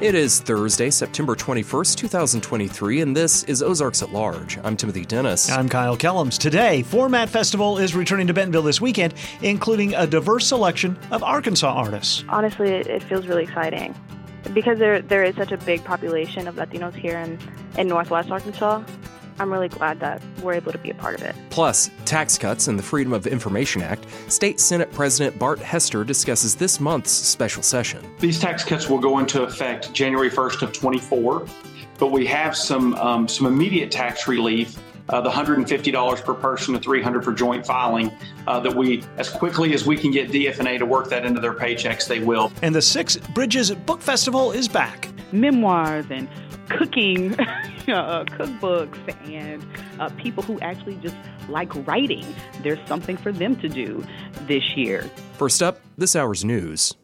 It is Thursday, September 21st, 2023, and this is Ozarks at Large. I'm Timothy Dennis. I'm Kyle Kellums. Today, Format Festival is returning to Bentonville this weekend, including a diverse selection of Arkansas artists. Honestly, it feels really exciting because there there is such a big population of Latinos here in, in Northwest Arkansas. I'm really glad that we're able to be a part of it. Plus, tax cuts and the Freedom of Information Act. State Senate President Bart Hester discusses this month's special session. These tax cuts will go into effect January 1st of 24, but we have some um, some immediate tax relief. Uh, the $150 per person, the 300 for joint filing, uh, that we, as quickly as we can get DF&A to work that into their paychecks, they will. And the Six Bridges Book Festival is back. Memoirs and cooking uh, cookbooks and uh, people who actually just like writing. There's something for them to do this year. First up, this hour's news.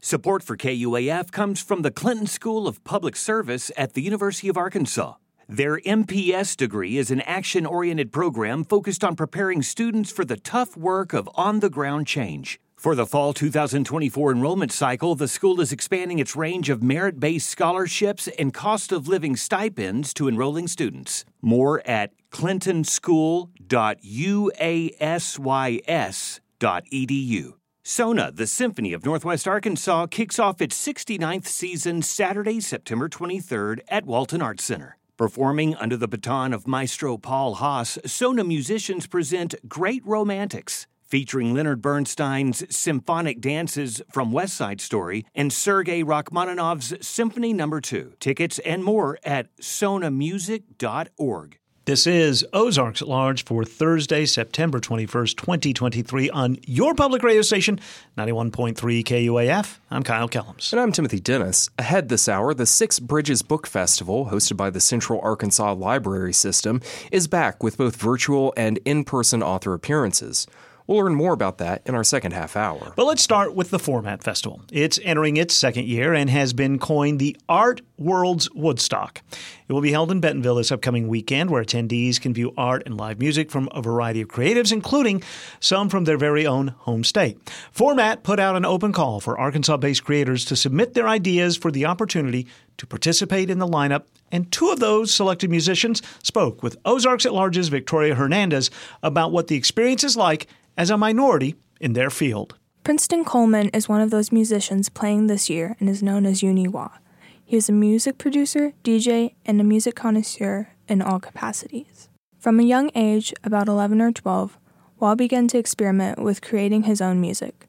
Support for KUAF comes from the Clinton School of Public Service at the University of Arkansas. Their MPS degree is an action oriented program focused on preparing students for the tough work of on the ground change. For the fall 2024 enrollment cycle, the school is expanding its range of merit based scholarships and cost of living stipends to enrolling students. More at clintonschool.uasys.edu. SONA, the Symphony of Northwest Arkansas, kicks off its 69th season Saturday, September 23rd at Walton Arts Center. Performing under the baton of Maestro Paul Haas, SONA musicians present Great Romantics featuring Leonard Bernstein's symphonic dances from West Side Story and Sergei Rachmaninoff's Symphony No. 2. Tickets and more at sonamusic.org. This is Ozarks at Large for Thursday, September 21st, 2023, on your public radio station, 91.3 KUAF. I'm Kyle Kellums. And I'm Timothy Dennis. Ahead this hour, the Six Bridges Book Festival, hosted by the Central Arkansas Library System, is back with both virtual and in person author appearances. We'll learn more about that in our second half hour. But let's start with the Format Festival. It's entering its second year and has been coined the Art World's Woodstock. It will be held in Bentonville this upcoming weekend, where attendees can view art and live music from a variety of creatives, including some from their very own home state. Format put out an open call for Arkansas based creators to submit their ideas for the opportunity to participate in the lineup, and two of those selected musicians spoke with Ozarks at Large's Victoria Hernandez about what the experience is like as a minority in their field. Princeton Coleman is one of those musicians playing this year and is known as Uni Wah. He is a music producer, DJ, and a music connoisseur in all capacities. From a young age, about 11 or 12, Wah began to experiment with creating his own music.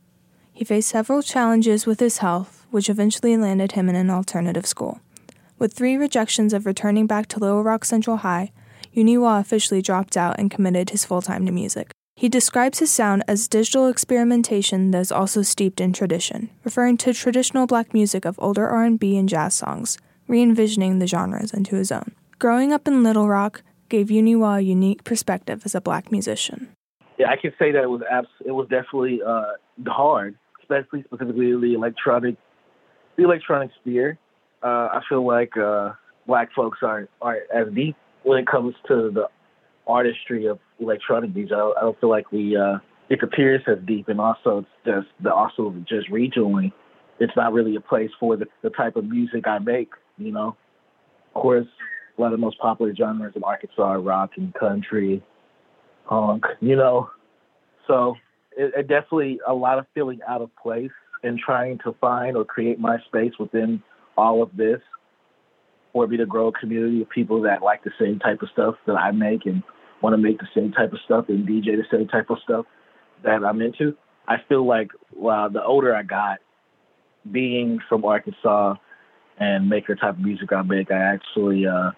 He faced several challenges with his health, which eventually landed him in an alternative school. With three rejections of returning back to Little Rock Central High, Uni Wah officially dropped out and committed his full time to music. He describes his sound as digital experimentation that is also steeped in tradition, referring to traditional black music of older R&B and jazz songs, re-envisioning the genres into his own. Growing up in Little Rock gave Uni Wah a unique perspective as a black musician. Yeah, I can say that it was abs- it was definitely uh, hard, especially specifically the electronic the electronic sphere. Uh, I feel like uh, black folks aren't aren't as deep when it comes to the artistry of electronic music. I don't, I don't feel like we uh, it appears as deep, and also it's just the also just regionally, it's not really a place for the, the type of music I make. You know, of course, a lot of the most popular genres in Arkansas are rock and country, punk. You know, so it, it definitely a lot of feeling out of place and trying to find or create my space within all of this for me to grow a community of people that like the same type of stuff that I make and want to make the same type of stuff and DJ the same type of stuff that I'm into. I feel like well, the older I got, being from Arkansas and the type of music I make, I actually uh,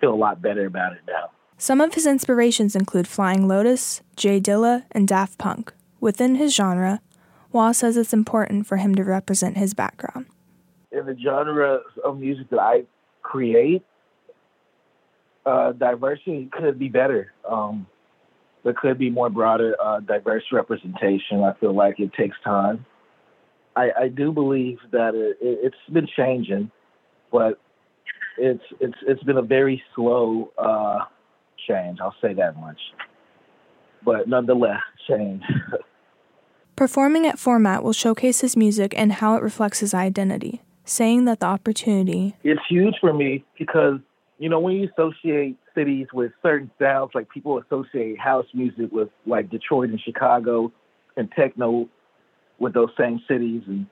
feel a lot better about it now. Some of his inspirations include Flying Lotus, J Dilla, and Daft Punk. Within his genre, Wah says it's important for him to represent his background. In the genre of music that I create, uh, diversity could be better. Um, there could be more broader, uh, diverse representation. I feel like it takes time. I, I do believe that it, has been changing, but it's it's it's been a very slow uh, change. I'll say that much. But nonetheless, change. Performing at Format will showcase his music and how it reflects his identity. saying that the opportunity It's huge for me because, you know, when you associate cities with certain sounds, like people associate house music with like Detroit and Chicago and techno with those same cities. And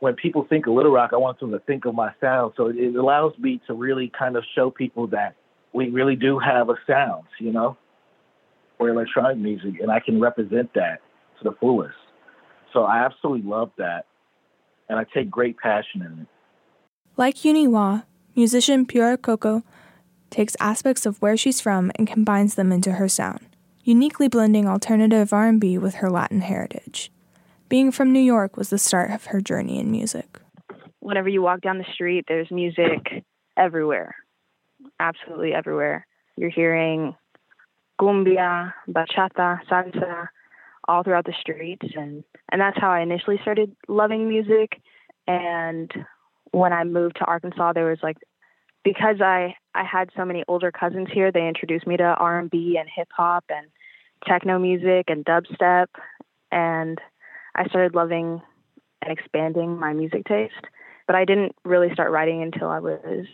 when people think of Little Rock, I want them to think of my sound. So it allows me to really kind of show people that we really do have a sound, you know, for electronic music, and I can represent that to the fullest. So I absolutely love that, and I take great passion in it. Like Uniwa, musician Pure Coco takes aspects of where she's from and combines them into her sound, uniquely blending alternative R&B with her Latin heritage. Being from New York was the start of her journey in music. Whenever you walk down the street, there's music everywhere. Absolutely everywhere. You're hearing cumbia, bachata, salsa all throughout the streets and and that's how I initially started loving music and when I moved to Arkansas there was like because I I had so many older cousins here they introduced me to R&B and hip hop and techno music and dubstep and I started loving and expanding my music taste but I didn't really start writing until I was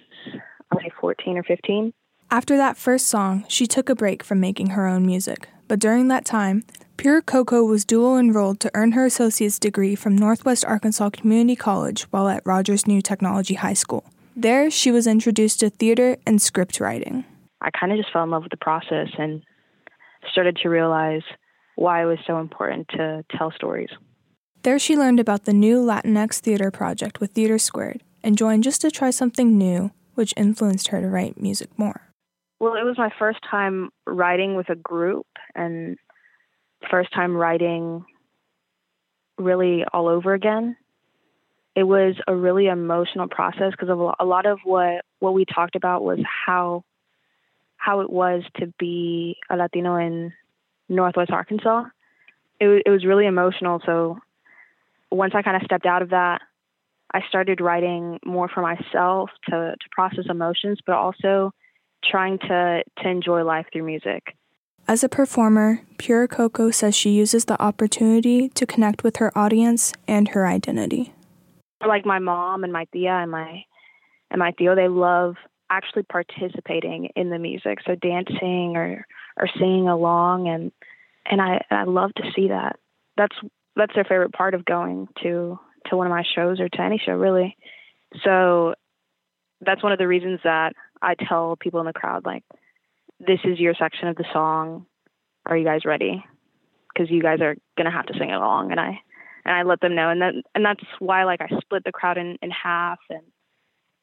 I was 14 or 15 After that first song, she took a break from making her own music. But during that time, Pure Coco was dual enrolled to earn her associate's degree from Northwest Arkansas Community College while at Rogers New Technology High School. There, she was introduced to theater and script writing. I kind of just fell in love with the process and started to realize why it was so important to tell stories. There, she learned about the new Latinx theater project with TheatreSquared and joined just to try something new, which influenced her to write music more. Well, it was my first time writing with a group and first time writing really all over again. It was a really emotional process because of a lot of what what we talked about was how how it was to be a Latino in Northwest Arkansas. It, it was really emotional. So once I kind of stepped out of that, I started writing more for myself to to process emotions, but also trying to to enjoy life through music. As a performer, Pure Coco says she uses the opportunity to connect with her audience and her identity. Like my mom and my tia and my and my tío, they love actually participating in the music, so dancing or or singing along, and and I and I love to see that. That's that's their favorite part of going to to one of my shows or to any show, really. So that's one of the reasons that I tell people in the crowd like this is your section of the song. Are you guys ready? Because you guys are gonna have to sing along, and I and I let them know, and that and that's why like I split the crowd in in half, and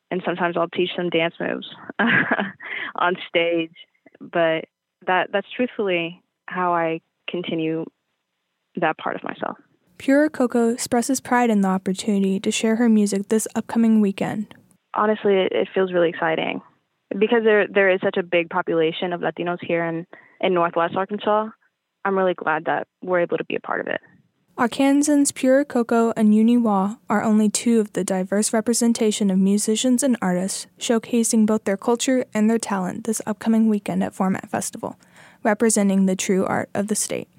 and sometimes I'll teach them dance moves on stage, but that that's truthfully how I continue that part of myself. Pure Coco expresses pride in the opportunity to share her music this upcoming weekend. Honestly, it, it feels really exciting because there there is such a big population of Latinos here in in Northwest Arkansas. I'm really glad that we're able to be a part of it. Arkansans Pure Coco and Uniwa are only two of the diverse representation of musicians and artists showcasing both their culture and their talent this upcoming weekend at Format Festival, representing the true art of the state.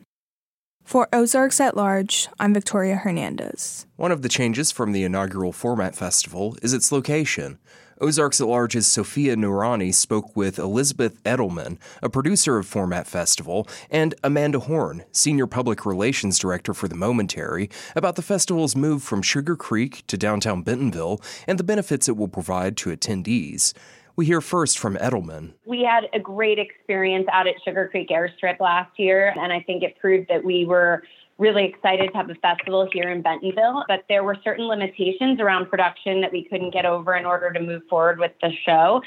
For Ozarks at Large, I'm Victoria Hernandez. One of the changes from the inaugural Format Festival is its location. Ozarks at Large's Sophia Nurani spoke with Elizabeth Edelman, a producer of Format Festival, and Amanda Horn, Senior Public Relations Director for the Momentary, about the festival's move from Sugar Creek to downtown Bentonville and the benefits it will provide to attendees. We hear first from Edelman. We had a great experience out at Sugar Creek Airstrip last year, and I think it proved that we were really excited to have a festival here in Bentonville, but there were certain limitations around production that we couldn't get over in order to move forward with the show.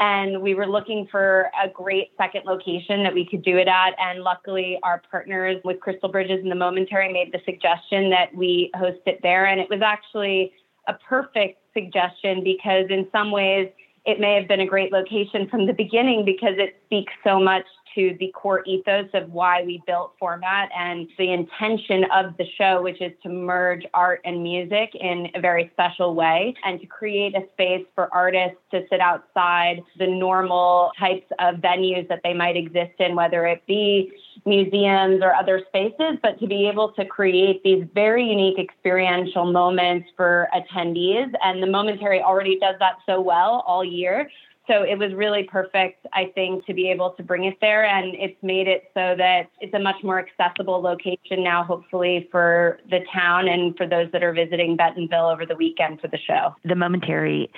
And we were looking for a great second location that we could do it at. And luckily, our partners with Crystal Bridges and the Momentary made the suggestion that we host it there. And it was actually a perfect suggestion because, in some ways, it may have been a great location from the beginning because it speaks so much to the core ethos of why we built format and the intention of the show, which is to merge art and music in a very special way and to create a space for artists to sit outside the normal types of venues that they might exist in, whether it be museums or other spaces, but to be able to create these very unique experiential moments for attendees. And the Momentary already does that so well all year. So it was really perfect, I think, to be able to bring it there. And it's made it so that it's a much more accessible location now, hopefully, for the town and for those that are visiting Bentonville over the weekend for the show. The Momentary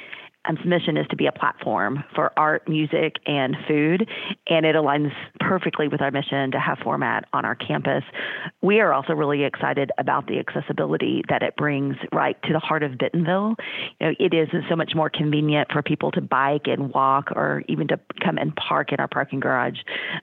um, mission is to be a platform for art, music, and food, and it aligns perfectly with our mission to have format on our campus. We are also really excited about the accessibility that it brings right to the heart of Bentonville. You know, it is so much more convenient for people to bike and walk, or even to come and park in our parking garage.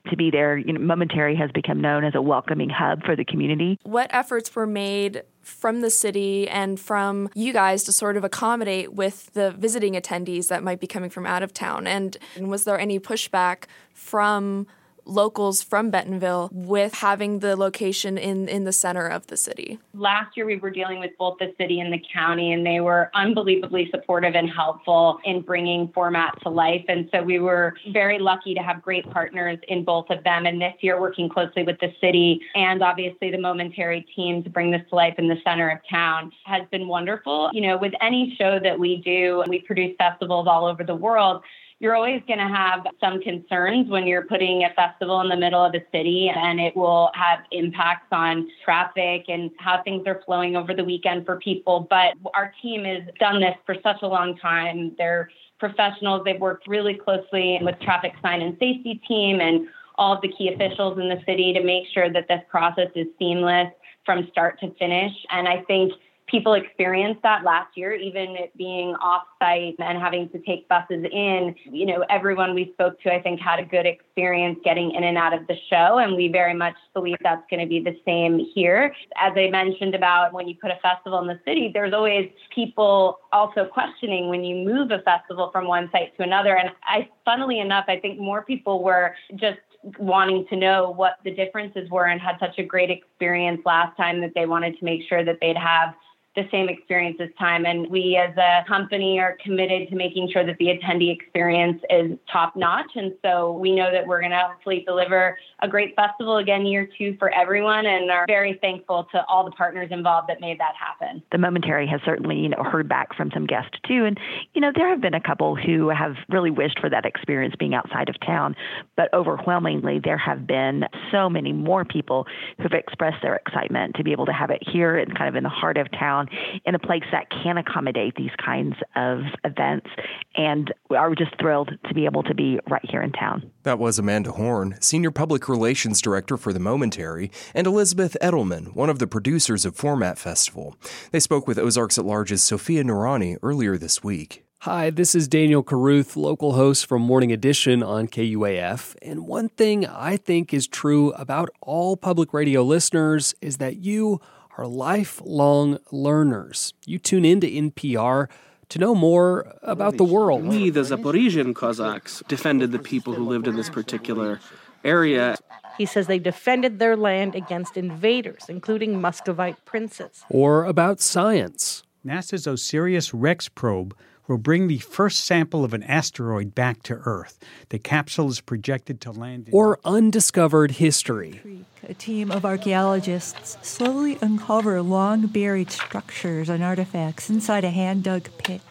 To be there, you know, Momentary has become known as a welcoming hub for the community. What efforts were made from the city and from you guys to sort of accommodate with the visiting attendees that might be coming from out of town? And, was there any pushback from locals from Bentonville with having the location in, in the center of the city? Last year, we were dealing with both the city and the county, and they were unbelievably supportive and helpful in bringing format to life. And so we were very lucky to have great partners in both of them. And this year, working closely with the city and obviously the Momentary team to bring this to life in the center of town has been wonderful. You know, with any show that we do, we produce festivals all over the world you're always going to have some concerns when you're putting a festival in the middle of a city and it will have impacts on traffic and how things are flowing over the weekend for people. But our team has done this for such a long time. They're professionals. They've worked really closely with traffic sign and safety team and all of the key officials in the city to make sure that this process is seamless from start to finish. And I think people experienced that last year, even it being off site and having to take buses in. You know, everyone we spoke to, I think, had a good experience getting in and out of the show. And we very much believe that's going to be the same here. As I mentioned about when you put a festival in the city, there's always people also questioning when you move a festival from one site to another. And I, funnily enough, I think more people were just wanting to know what the differences were and had such a great experience last time that they wanted to make sure that they'd have the same experience this time. And we as a company are committed to making sure that the attendee experience is top notch. And so we know that we're going to hopefully deliver a great festival again year two for everyone and are very thankful to all the partners involved that made that happen. The Momentary has certainly, you know, heard back from some guests too. And, you know, there have been a couple who have really wished for that experience being outside of town. But overwhelmingly, there have been so many more people who've expressed their excitement to be able to have it here and kind of in the heart of town down in a place that can accommodate these kinds of events. And we are just thrilled to be able to be right here in town. That was Amanda Horn, Senior Public Relations Director for The Momentary, and Elizabeth Edelman, one of the producers of Format Festival. They spoke with Ozarks at Large's Sophia Noorani earlier this week. Hi, this is Daniel Caruth, local host from Morning Edition on KUAF. And one thing I think is true about all public radio listeners is that you are lifelong learners. You tune into NPR to know more about the world. We, the Zaporizhian Cossacks, defended the people who lived in this particular area. He says they defended their land against invaders, including Muscovite princes. Or about science. NASA's OSIRIS REx probe will bring the first sample of an asteroid back to Earth. The capsule is projected to land in. Or undiscovered history. A team of archaeologists slowly uncover long buried structures and artifacts inside a hand dug pit.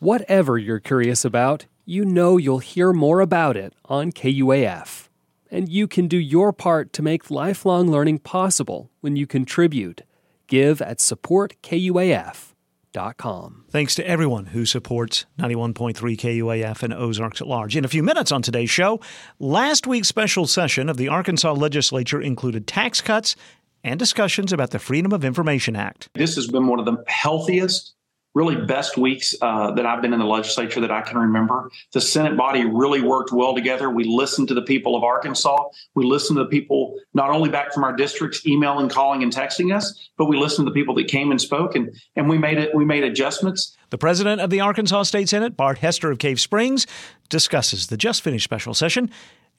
Whatever you're curious about, you know you'll hear more about it on KUAF. And you can do your part to make lifelong learning possible when you contribute. Give at supportkuaf Thanks to everyone who supports 91.3 KUAF and Ozarks at Large. In a few minutes on today's show, last week's special session of the Arkansas legislature included tax cuts and discussions about the Freedom of Information Act. This has been one of the healthiest really best weeks uh, that I've been in the legislature that I can remember. The Senate body really worked well together. We listened to the people of Arkansas. We listened to the people not only back from our districts, emailing, calling, and texting us, but we listened to the people that came and spoke, and and we made it. We made adjustments. The president of the Arkansas State Senate, Bart Hester of Cave Springs, discusses the just finished special session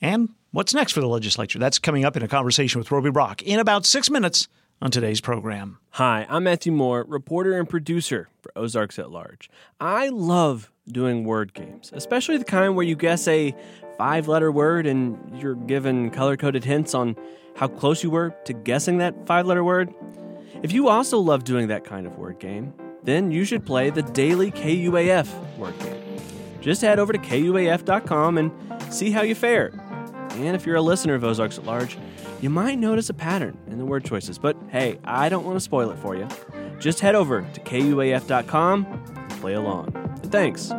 and what's next for the legislature. That's coming up in a conversation with Roby Brock in about six minutes on today's program. Hi, I'm Matthew Moore, reporter and producer for Ozarks at Large. I love doing word games, especially the kind where you guess a five letter word and you're given color coded hints on how close you were to guessing that five letter word? If you also love doing that kind of word game, then you should play the daily KUAF word game. Just head over to KUAF.com and see how you fare. And if you're a listener of Ozarks at Large, you might notice a pattern in the word choices. But hey, I don't want to spoil it for you. Just head over to KUAF.com and play along. Thanks.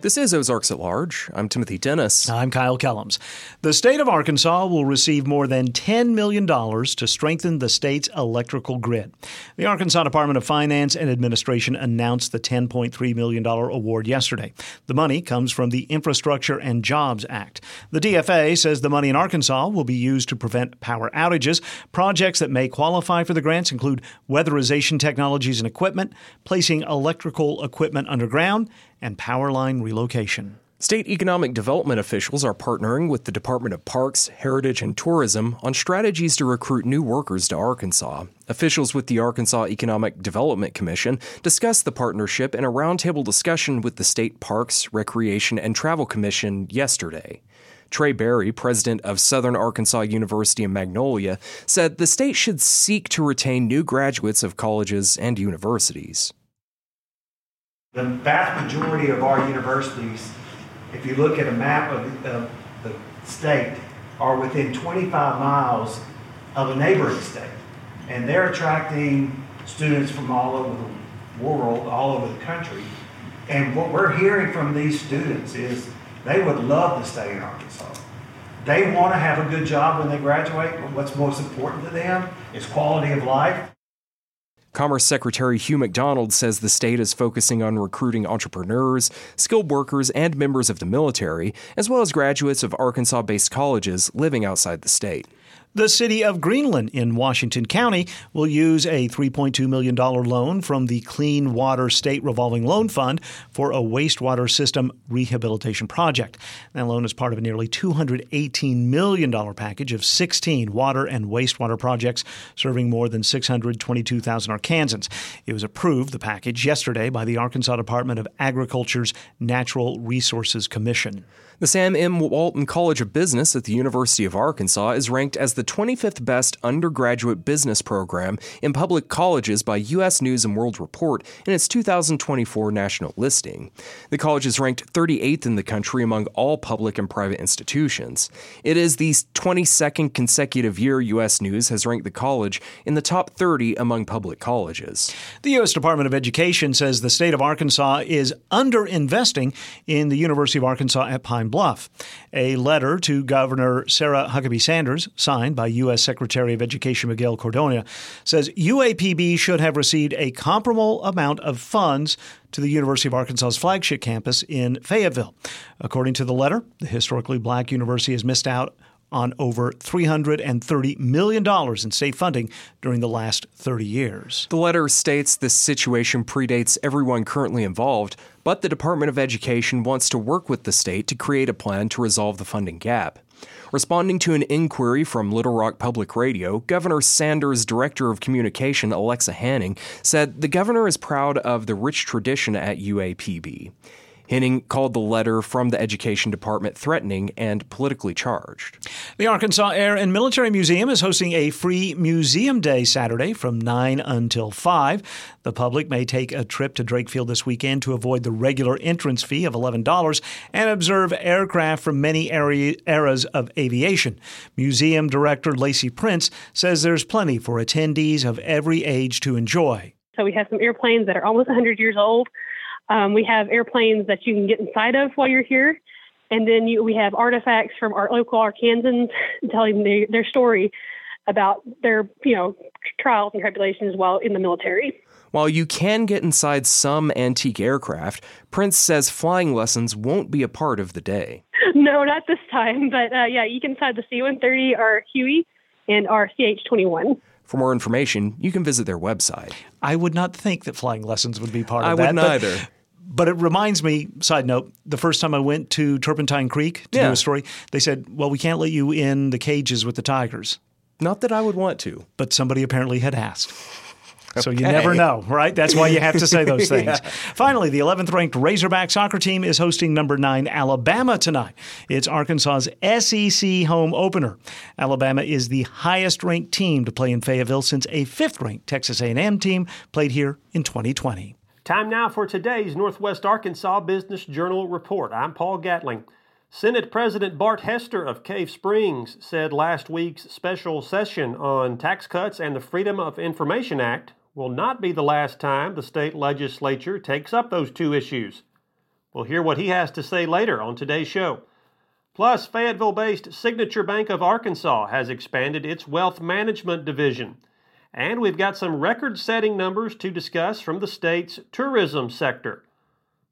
This is Ozarks at Large. I'm Timothy Dennis. I'm Kyle Kellums. The state of Arkansas will receive more than $10 million to strengthen the state's electrical grid. The Arkansas Department of Finance and Administration announced the $10.3 million award yesterday. The money comes from the Infrastructure and Jobs Act. The DFA says the money in Arkansas will be used to prevent power outages. Projects that may qualify for the grants include weatherization technologies and equipment, placing electrical equipment underground, and power line relocation. State economic development officials are partnering with the Department of Parks, Heritage, and Tourism on strategies to recruit new workers to Arkansas. Officials with the Arkansas Economic Development Commission discussed the partnership in a roundtable discussion with the State Parks, Recreation, and Travel Commission yesterday. Trey Berry, president of Southern Arkansas University in Magnolia, said the state should seek to retain new graduates of colleges and universities. The vast majority of our universities, if you look at a map of the, of the state, are within 25 miles of a neighboring state. And they're attracting students from all over the world, all over the country. And what we're hearing from these students is they would love to stay in Arkansas. They want to have a good job when they graduate, but what's most important to them is quality of life. Commerce Secretary Hugh McDonald says the state is focusing on recruiting entrepreneurs, skilled workers, and members of the military, as well as graduates of Arkansas based colleges living outside the state. The city of Greenland in Washington County will use a $3.2 million loan from the Clean Water State Revolving Loan Fund for a wastewater system rehabilitation project. That loan is part of a nearly $218 million package of 16 water and wastewater projects serving more than 622,000 Arkansans. It was approved, the package, yesterday by the Arkansas Department of Agriculture's Natural Resources Commission. The Sam M. Walton College of Business at the University of Arkansas is ranked as the 25th best undergraduate business program in public colleges by U.S. News and World Report in its 2024 national listing. The college is ranked 38th in the country among all public and private institutions. It is the 22nd consecutive year U.S. News has ranked the college in the top 30 among public colleges. The U.S. Department of Education says the state of Arkansas is underinvesting in the University of Arkansas at Pine Bluff. A letter to Governor Sarah Huckabee Sanders, signed by U.S. Secretary of Education Miguel Cardona, says UAPB should have received a comparable amount of funds to the University of Arkansas's flagship campus in Fayetteville. According to the letter, the historically black university has missed out on over $330 million in state funding during the last 30 years. The letter states this situation predates everyone currently involved, but the Department of Education wants to work with the state to create a plan to resolve the funding gap. Responding to an inquiry from Little Rock Public Radio, Governor Sanders' Director of Communication, Alexa Henning, said the governor is proud of the rich tradition at UAPB. Henning called the letter from the Education Department threatening and politically charged. The Arkansas Air and Military Museum is hosting a free Museum Day Saturday from 9 until 5. The public may take a trip to Drake Field this weekend to avoid the regular entrance fee of $11 and observe aircraft from many eras of aviation. Museum Director Lacey Prince says there's plenty for attendees of every age to enjoy. So we have some airplanes that are almost 100 years old um, we have airplanes that you can get inside of while you're here. And then you, we have artifacts from our local Arkansans telling their, their story about their, you know, trials and tribulations while in the military. While you can get inside some antique aircraft, Prince says flying lessons won't be a part of the day. No, not this time. But uh, yeah, you can inside the C 130, our Huey, and our CH 21. For more information, you can visit their website. I would not think that flying lessons would be part of I that. I would neither. But- it reminds me, side note, the first time I went to Turpentine Creek to yeah. do a story, they said, well, we can't let you in the cages with the tigers. Not that I would want to. But somebody apparently had asked. So you never know, right? That's why you have to say those things. yeah. Finally, the 11th ranked Razorback soccer team is hosting number 9 Alabama tonight. It's Arkansas's SEC home opener. Alabama is the highest ranked team to play in Fayetteville since a 5th ranked Texas A&M team played here in 2020. Time now for today's Northwest Arkansas Business Journal report. I'm Paul Gatling. Senate President Bart Hester of Cave Springs said last week's special session on tax cuts and the Freedom of Information Act will not be the last time the state legislature takes up those two issues. We'll hear what he has to say later on today's show. Plus, Fayetteville based Signature Bank of Arkansas has expanded its wealth management division. And we've got some record setting numbers to discuss from the state's tourism sector.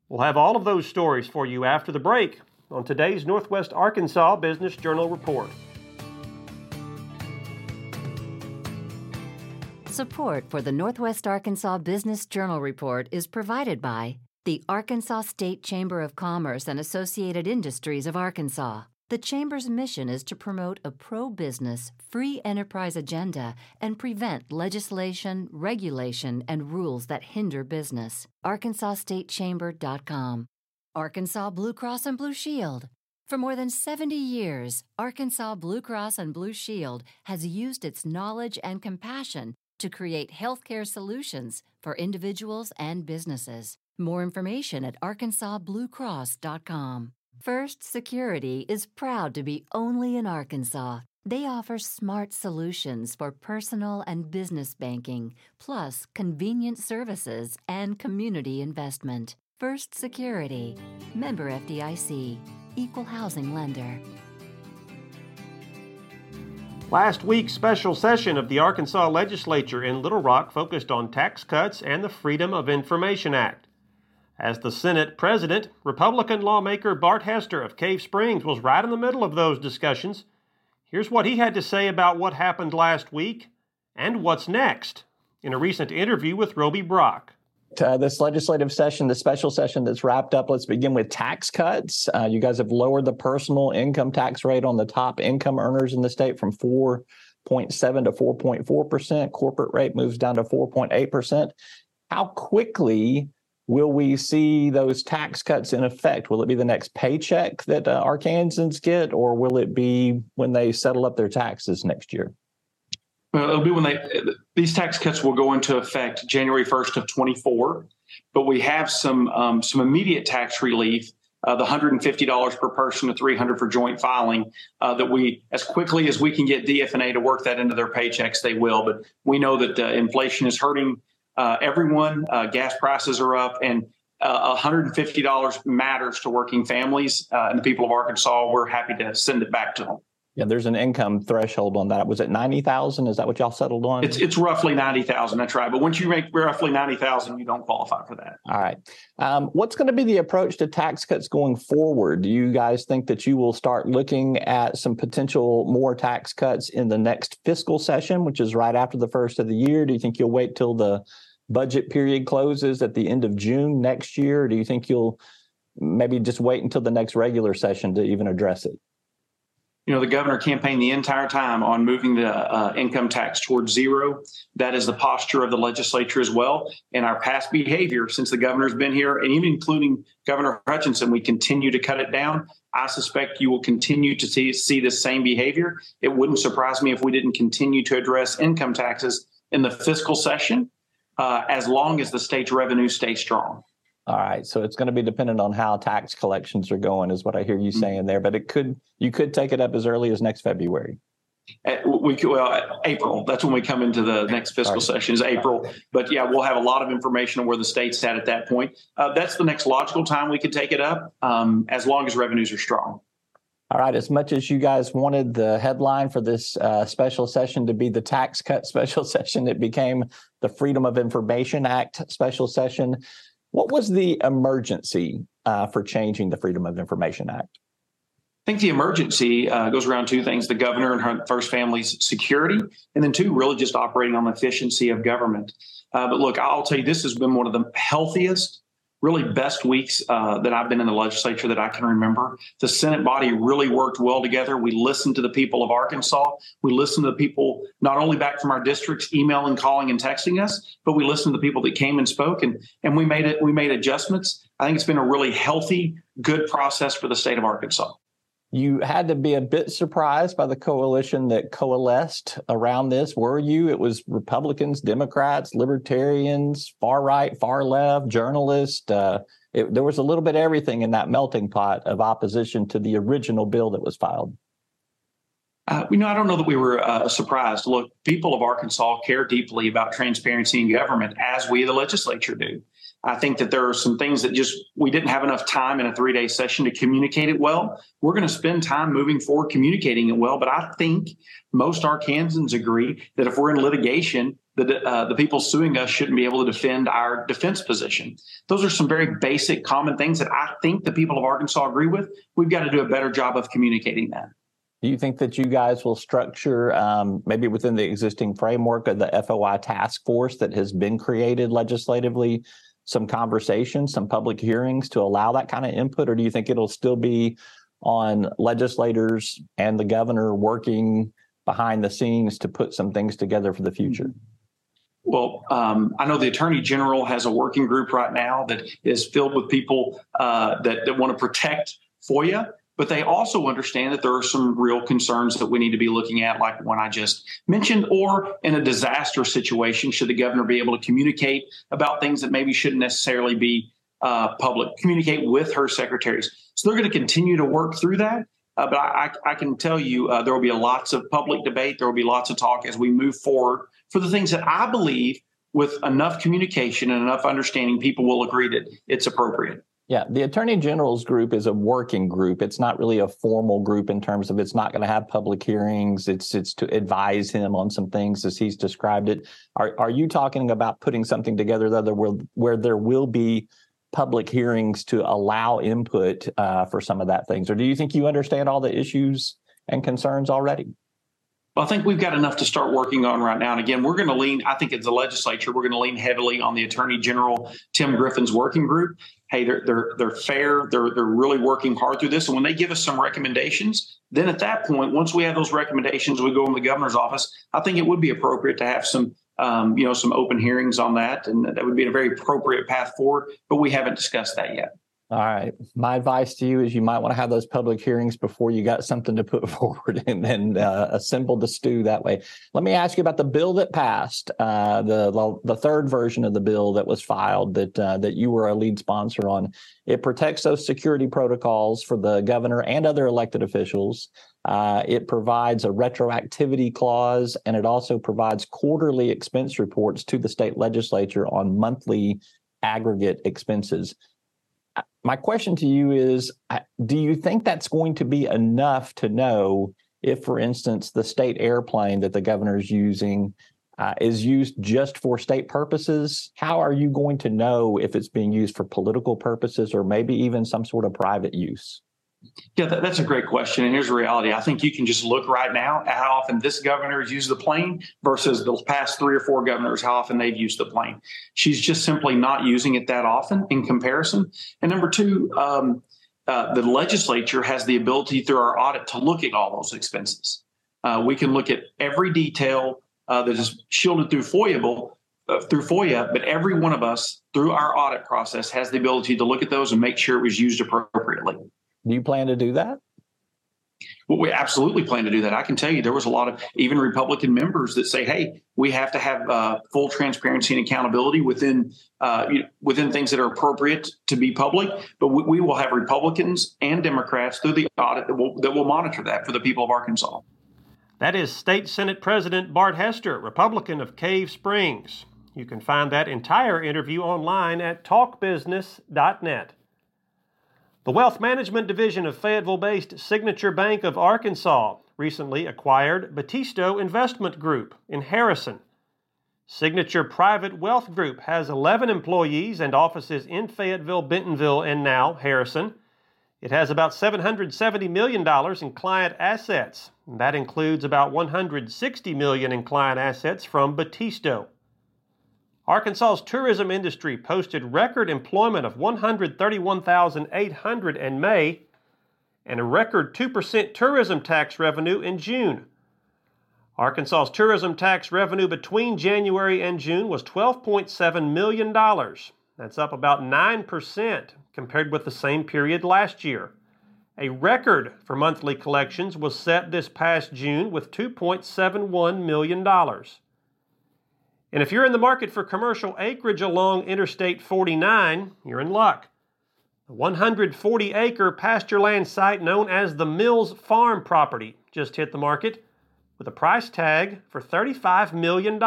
We'll have all of those stories for you after the break on today's Northwest Arkansas Business Journal Report. Support for the Northwest Arkansas Business Journal Report is provided by the Arkansas State Chamber of Commerce and Associated Industries of Arkansas. The Chamber's mission is to promote a pro business, free enterprise agenda and prevent legislation, regulation, and rules that hinder business. ArkansasStateChamber.com. Arkansas Blue Cross and Blue Shield. For more than 70 years, Arkansas Blue Cross and Blue Shield has used its knowledge and compassion to create healthcare solutions for individuals and businesses. More information at arkansasbluecross.com. First Security is proud to be only in Arkansas. They offer smart solutions for personal and business banking, plus convenient services and community investment. First Security, member FDIC, equal housing lender. Last week's special session of the Arkansas legislature in Little Rock focused on tax cuts and the Freedom of Information Act. As the Senate president, Republican lawmaker Bart Hester of Cave Springs was right in the middle of those discussions. Here's what he had to say about what happened last week and what's next in a recent interview with Roby Brock uh, this legislative session, the special session that's wrapped up. Let's begin with tax cuts. Uh, you guys have lowered the personal income tax rate on the top income earners in the state from 4.7 to 4.4 percent. Corporate rate moves down to 4.8 percent. How quickly will we see those tax cuts in effect? Will it be the next paycheck that uh, Arkansans get, or will it be when they settle up their taxes next year? Well, it'll be when they these tax cuts will go into effect January 1st of 24, but we have some um, some immediate tax relief. Uh, the $150 per person to 300 for joint filing uh, that we as quickly as we can get df&a to work that into their paychecks they will but we know that uh, inflation is hurting uh, everyone uh, gas prices are up and $150 uh, matters to working families and the people of arkansas we're happy to send it back to them yeah, there's an income threshold on that. Was it ninety thousand? Is that what y'all settled on? It's it's roughly ninety thousand. That's right. But once you make roughly ninety thousand, you don't qualify for that. All right. Um, what's going to be the approach to tax cuts going forward? Do you guys think that you will start looking at some potential more tax cuts in the next fiscal session, which is right after the first of the year? Do you think you'll wait till the budget period closes at the end of June next year? Or do you think you'll maybe just wait until the next regular session to even address it? you know, the governor campaigned the entire time on moving the uh, income tax towards zero. That is the posture of the legislature as well. And our past behavior since the governor's been here, and even including Governor Hutchinson, we continue to cut it down. I suspect you will continue to see, see this same behavior. It wouldn't surprise me if we didn't continue to address income taxes in the fiscal session uh, as long as the state's revenue stays strong. All right, so it's going to be dependent on how tax collections are going, is what I hear you mm-hmm. saying there. But it could you could take it up as early as next February. Uh, we could, well, April. That's when we come into the next fiscal session is April. But yeah, we'll have a lot of information on where the state's at at that point. Uh, that's the next logical time we could take it up, um, as long as revenues are strong. All right. As much as you guys wanted the headline for this uh, special session to be the tax cut special session, it became the Freedom of Information Act special session. What was the emergency uh, for changing the Freedom of Information Act? I think the emergency uh, goes around two things the governor and her first family's security, and then two, really just operating on the efficiency of government. Uh, but look, I'll tell you, this has been one of the healthiest, really best weeks uh, that I've been in the legislature that I can remember. The Senate body really worked well together. We listened to the people of Arkansas. We listened to the people not only back from our districts, emailing, calling, and texting us, but we listened to the people that came and spoke, and and we made it. We made adjustments. I think it's been a really healthy, good process for the state of Arkansas. You had to be a bit surprised by the coalition that coalesced around this, were you? It was Republicans, Democrats, Libertarians, far right, far left, journalists. Uh, it, there was a little bit of everything in that melting pot of opposition to the original bill that was filed. Uh, you know, I don't know that we were uh, surprised. Look, people of Arkansas care deeply about transparency in government, as we, the legislature, do. I think that there are some things that just we didn't have enough time in a three day session to communicate it well. We're going to spend time moving forward communicating it well, but I think most Arkansans agree that if we're in litigation, the uh, the people suing us shouldn't be able to defend our defense position. Those are some very basic, common things that I think the people of Arkansas agree with. We've got to do a better job of communicating that. Do you think that you guys will structure, um, maybe within the existing framework of the FOI task force that has been created legislatively, some conversations, some public hearings to allow that kind of input, or do you think it'll still be on legislators and the governor working behind the scenes to put some things together for the future? Well, um, I know the Attorney General has a working group right now that is filled with people uh, that, that want to protect FOIA but they also understand that there are some real concerns that we need to be looking at, like one I just mentioned, or in a disaster situation, should the governor be able to communicate about things that maybe shouldn't necessarily be uh, public, communicate with her secretaries. So they're going to continue to work through that. Uh, but I, I, can tell you uh, there will be lots of public debate. There will be lots of talk as we move forward for the things that I believe, with enough communication and enough understanding, people will agree that it's appropriate. Yeah, the Attorney General's group is a working group. It's not really a formal group in terms of it's not going to have public hearings. It's it's to advise him on some things as he's described it. Are are you talking about putting something together that will where there will be public hearings to allow input uh, for some of that things, or do you think you understand all the issues and concerns already? Well, I think we've got enough to start working on right now. And again, we're going to lean, I think, as the legislature, we're going to lean heavily on the Attorney General Tim Griffin's working group. Hey, they're they're they're fair. They're they're really working hard through this. And when they give us some recommendations, then at that point, once we have those recommendations, we go in the governor's office. I think it would be appropriate to have some um, you know some open hearings on that, and that would be a very appropriate path forward. But we haven't discussed that yet. All right. My advice to you is you might want to have those public hearings before you got something to put forward and then uh, assemble the stew that way. Let me ask you about the bill that passed, uh, the the third version of the bill that was filed that uh, that you were a lead sponsor on. It protects those security protocols for the governor and other elected officials. Uh, it provides a retroactivity clause, and it also provides quarterly expense reports to the state legislature on monthly aggregate expenses my question to you is do you think that's going to be enough to know if for instance the state airplane that the governor is using uh, is used just for state purposes? How are you going to know if it's being used for political purposes or maybe even some sort of private use yeah, that, that's a great question. And here's the reality. I think you can just look right now at how often this governor has used the plane versus the past three or four governors, how often they've used the plane. She's just simply not using it that often in comparison. And number two, um, uh, the legislature has the ability through our audit to look at all those expenses. Uh, we can look at every detail uh, that is shielded through FOIA, uh, through FOIA, but every one of us through our audit process has the ability to look at those and make sure it was used appropriately. Do you plan to do that? Well, we absolutely plan to do that. I can tell you there was a lot of even Republican members that say, "Hey, we have to have uh, full transparency and accountability within uh, you know, within things that are appropriate to be public." But we, we, will have Republicans and Democrats through the audit that will that will monitor that for the people of Arkansas. That is State Senate President Bart Hester, Republican of Cave Springs. You can find that entire interview online at talkbusiness.net. The Wealth Management Division of Fayetteville based Signature Bank of Arkansas recently acquired Batisto Investment Group in Harrison. Signature Private Wealth Group has 11 employees and offices in Fayetteville, Bentonville, and now Harrison. It has about $770 million in client assets. That includes about 160 million in client assets from Battisto. Arkansas's tourism industry posted record employment of 131,800 in May and a record 2% tourism tax revenue in June. Arkansas's tourism tax revenue between January and June was $12.7 million. That's up about 9% compared with the same period last year. A record for monthly collections was set this past June with $2.71 million. And if you're in the market for commercial acreage along Interstate 49, you're in luck. The 140 acre pasture land site known as the Mills Farm property just hit the market with a price tag for $35 million.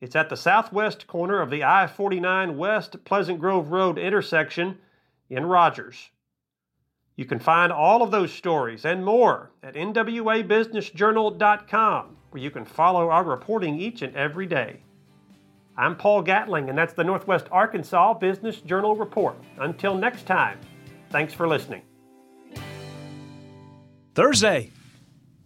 It's at the southwest corner of the I 49 West Pleasant Grove Road intersection in Rogers. You can find all of those stories and more at NWABusinessJournal.com, where you can follow our reporting each and every day. I'm Paul Gatling, and that's the Northwest Arkansas Business Journal Report. Until next time, thanks for listening. Thursday.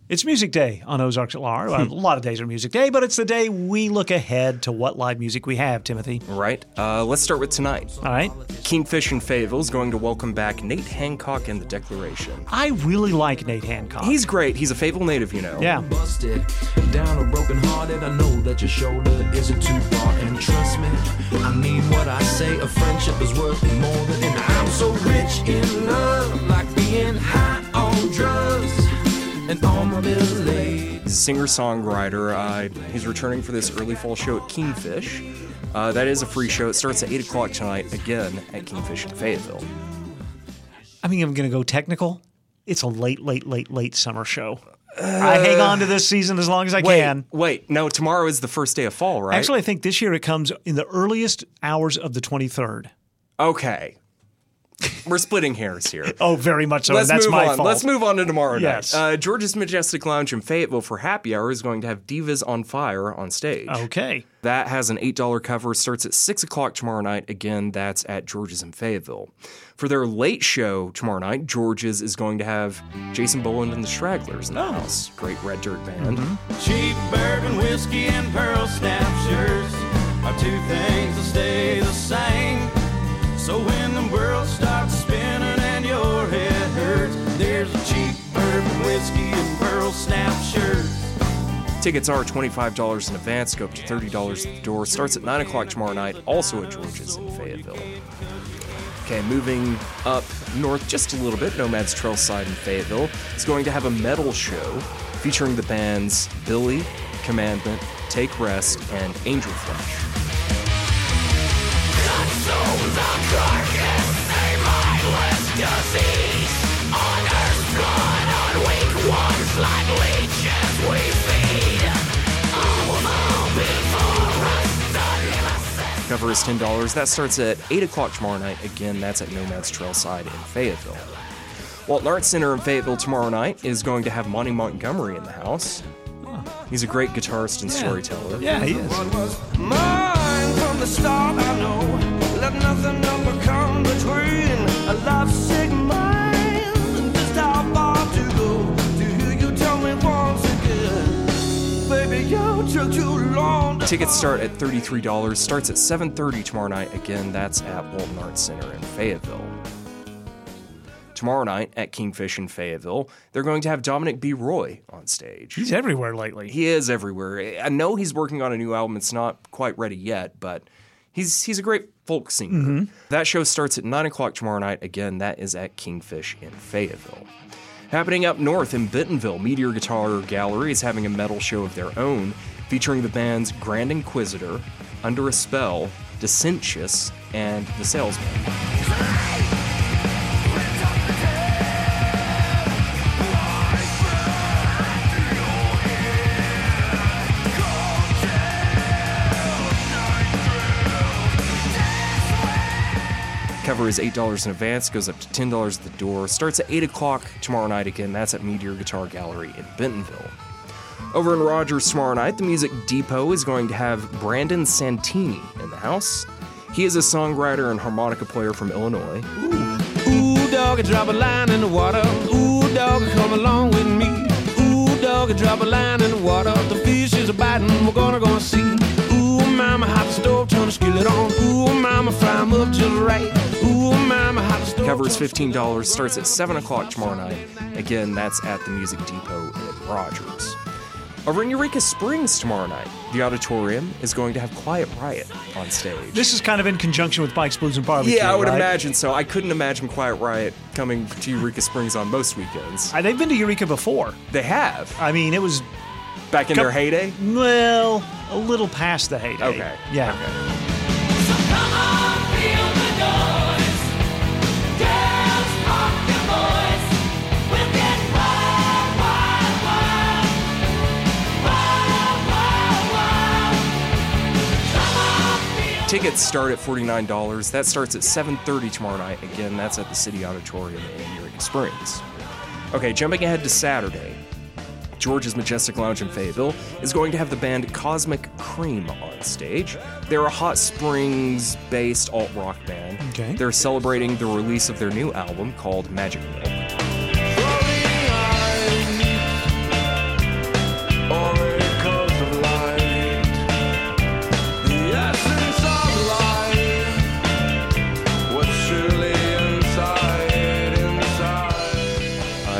It's Music Day on Ozarks at Large. a lot of days are Music Day, but it's the day we look ahead to what live music we have, Timothy. Right. Uh, let's start with tonight. All right. Kingfish and Fayetteville is going to welcome back Nate Hancock and the Declaration. I really like Nate Hancock. He's great. He's a Fayetteville native, you know. Yeah. busted down or broken hearted. I know that your shoulder isn't too far, and trust me, I mean what I say. A friendship is worth more than, and I'm so rich in love, like being high on drugs and on my. He's a singer songwriter. Uh, he's returning for this early fall show at Kingfish. Uh, that is a free show. It starts at 8 o'clock tonight, again at Kingfish in Fayetteville. I mean, I'm going to go technical. It's a late, late, late, late summer show. I hang on to this season as long as I wait, can. Wait, no, tomorrow is the first day of fall, right? Actually, I think this year it comes in the earliest hours of the 23rd. Okay. We're splitting hairs here. Oh, very much so. Let's that's move my on. fault. Let's move on to tomorrow Yes. night. Uh, George's Majestic Lounge in Fayetteville for happy hour is going to have Divas on Fire on stage. Okay. That has an $8 cover, starts at 6 o'clock tomorrow night. Again, that's at George's in Fayetteville. For their late show tomorrow night, George's is going to have Jason Boland and the Stragglers in the house. Great Red Dirt band. Cheap bourbon whiskey and pearl snap shirts are two things that stay the same. So when the world starts spinning and your head hurts, there's a cheap bourbon whiskey and pearl snap shirt. Tickets are $25 in advance, go up to $30 at the door. Starts at 9 o'clock tomorrow night, also at George's in Fayetteville. Okay, moving up north just a little bit, Nomad's Trail Side in Fayetteville is going to have a metal show featuring the bands Billy, Commandment, Take Rest, and Angel Flesh. Cover is $10. That starts at 8 o'clock tomorrow night. Again, that's at Nomad's Trail Side in Fayetteville. Walton Arts Center in Fayetteville tomorrow night is going to have Monte Montgomery in the house. He's a great guitarist and storyteller. Yeah, he is. What was mine from the start, I know. Let nothing ever come between a lovesick mind and just how far to go. To hear you tell me once again, baby, you took too long. To Tickets start at $33. Starts at 7:30 tomorrow night. Again, that's at Walton Arts Center in Fayetteville. Tomorrow night at Kingfish in Fayetteville, they're going to have Dominic B. Roy on stage. He's everywhere lately. He is everywhere. I know he's working on a new album. It's not quite ready yet, but he's he's a great folk singer. Mhm. That show starts at 9 o'clock tomorrow night. Again, that is at Kingfish in Fayetteville. Happening up north in Bentonville, Meteor Guitar Gallery is having a metal show of their own featuring the bands Grand Inquisitor, Under a Spell, Dissentious, and The Salesman. Cover is $8 in advance, goes up to $10 at the door, starts at 8 o'clock tomorrow night again. That's at Meteor Guitar Gallery in Bentonville. Over in Rogers tomorrow night, the Music Depot is going to have Brandon Santini in the house. He is a songwriter and harmonica player from Illinois. Ooh, dog, drop a line in the water. Ooh, dog, come along with me. Ooh, dog, drop a line in the water. The fish is a biting, we're gonna go and see. Ooh, mama, hot stove. feel it on. Ooh, mama, fry 'em up just right. Covers $15, starts at 7 o'clock tomorrow night. Again, that's at the Music Depot in Rogers. Over in Eureka Springs tomorrow night, the auditorium is going to have Quiet Riot on stage. This is kind of in conjunction with Mike's Blues and Barbecue. Yeah, I would right? imagine so. I couldn't imagine Quiet Riot coming to Eureka Springs on most weekends. Uh, they've been to Eureka before. They have. I mean, it was Back in their heyday? Well, a little past the heyday. Okay. Yeah. Tickets start at $49. That starts at 7:30 tomorrow night. Again, that's at the City Auditorium in Eureka Springs. Okay, jumping ahead to Saturday. George's Majestic Lounge in Fayetteville is going to have the band Cosmic Cream on stage. They're a Hot Springs based alt rock band. Okay. They're celebrating the release of their new album called Magic Milk.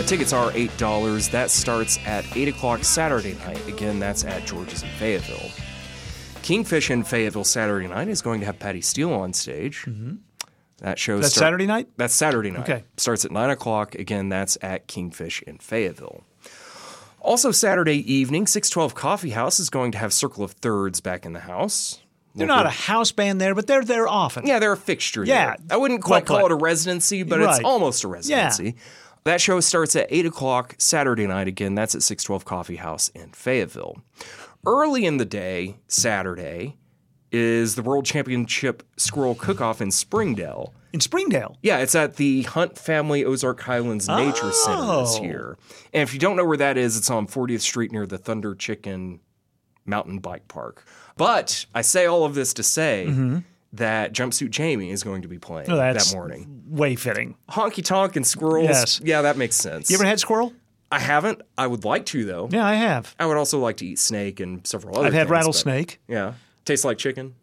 Tickets are $8. That starts at 8 o'clock Saturday night. Again, that's at George's in Fayetteville. Kingfish in Fayetteville Saturday night is going to have Patty Steele on stage. Mm-hmm. That shows That's start- Saturday night? That's Saturday night. Okay. Starts at 9 o'clock. Again, that's at Kingfish in Fayetteville. Also, Saturday evening, 612 Coffee House is going to have Circle of Thirds back in the house. They're Local- not a house band there, but they're there often. Yeah, they're a fixture. Yeah. there. I wouldn't quite call it a residency, but Right. it's almost a residency. That show starts at 8 o'clock Saturday night. Again, that's at 612 Coffee House in Fayetteville. Early in the day, Saturday, is the World Championship Squirrel Cook-Off in Springdale. In Springdale? Yeah, it's at the Hunt Family Ozark Highlands Nature Center this Oh. year. And if you don't know where that is, it's on 40th Street near the Thunder Chicken Mountain Bike Park. But I say all of this to say Mhm. That Jumpsuit Jamie is going to be playing oh, that's that morning. way fitting. Honky Tonk and Squirrels. Yes. Yeah, that makes sense. You ever had squirrel? I haven't. I would like to, though. Yeah, I have. I would also like to eat snake and several other things. I've had things, rattlesnake. Yeah. Tastes like chicken.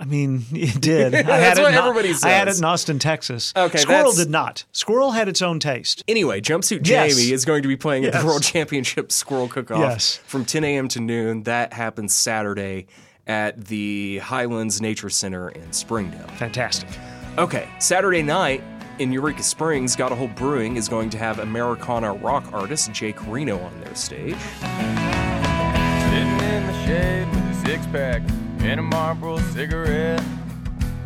I mean, it did. I That's had it what in, everybody I had it in Austin, Texas. Okay, Squirrel that's- did not. Squirrel had its own taste. Anyway, Jumpsuit Yes. Jamie is going to be playing at the World Championship Squirrel Cook-Off Yes. from 10 a.m. to noon. That happens Saturday at the Highlands Nature Center in Springdale. Fantastic. Okay, Saturday night in Eureka Springs, Gotahold Brewing is going to have Americana rock artist Jake Reno on their stage. Sitting in the shade with a six pack and a Marlboro cigarette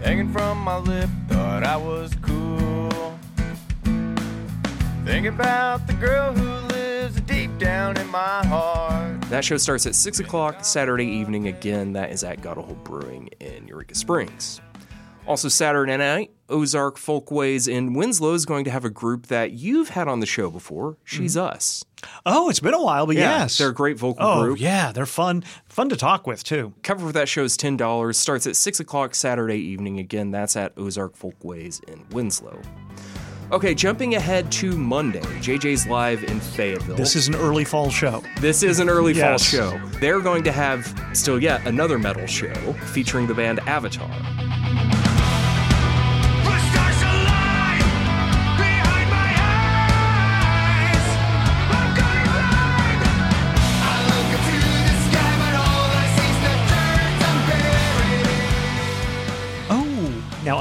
hanging from my lip, thought I was cool. Thinking about the girl who lives deep down in my heart. That show starts at 6 o'clock Saturday evening. Again, that is at Got Brewing in Eureka Springs. Also, Saturday night, Ozark Folkways in Winslow is going to have a group that you've had on the show before. She's mm. Us. Oh, it's been a while, but Yeah, yes. they're a great vocal oh, group. yeah, they're fun. Fun to talk with, too. Cover for that show is $10. Starts at 6 o'clock Saturday evening. Again, that's at Ozark Folkways in Winslow. Okay, jumping ahead to Monday, JJ's Live in Fayetteville. This is an early fall show. This is an early fall show. They're going to have still yet another metal show featuring the band Avatar.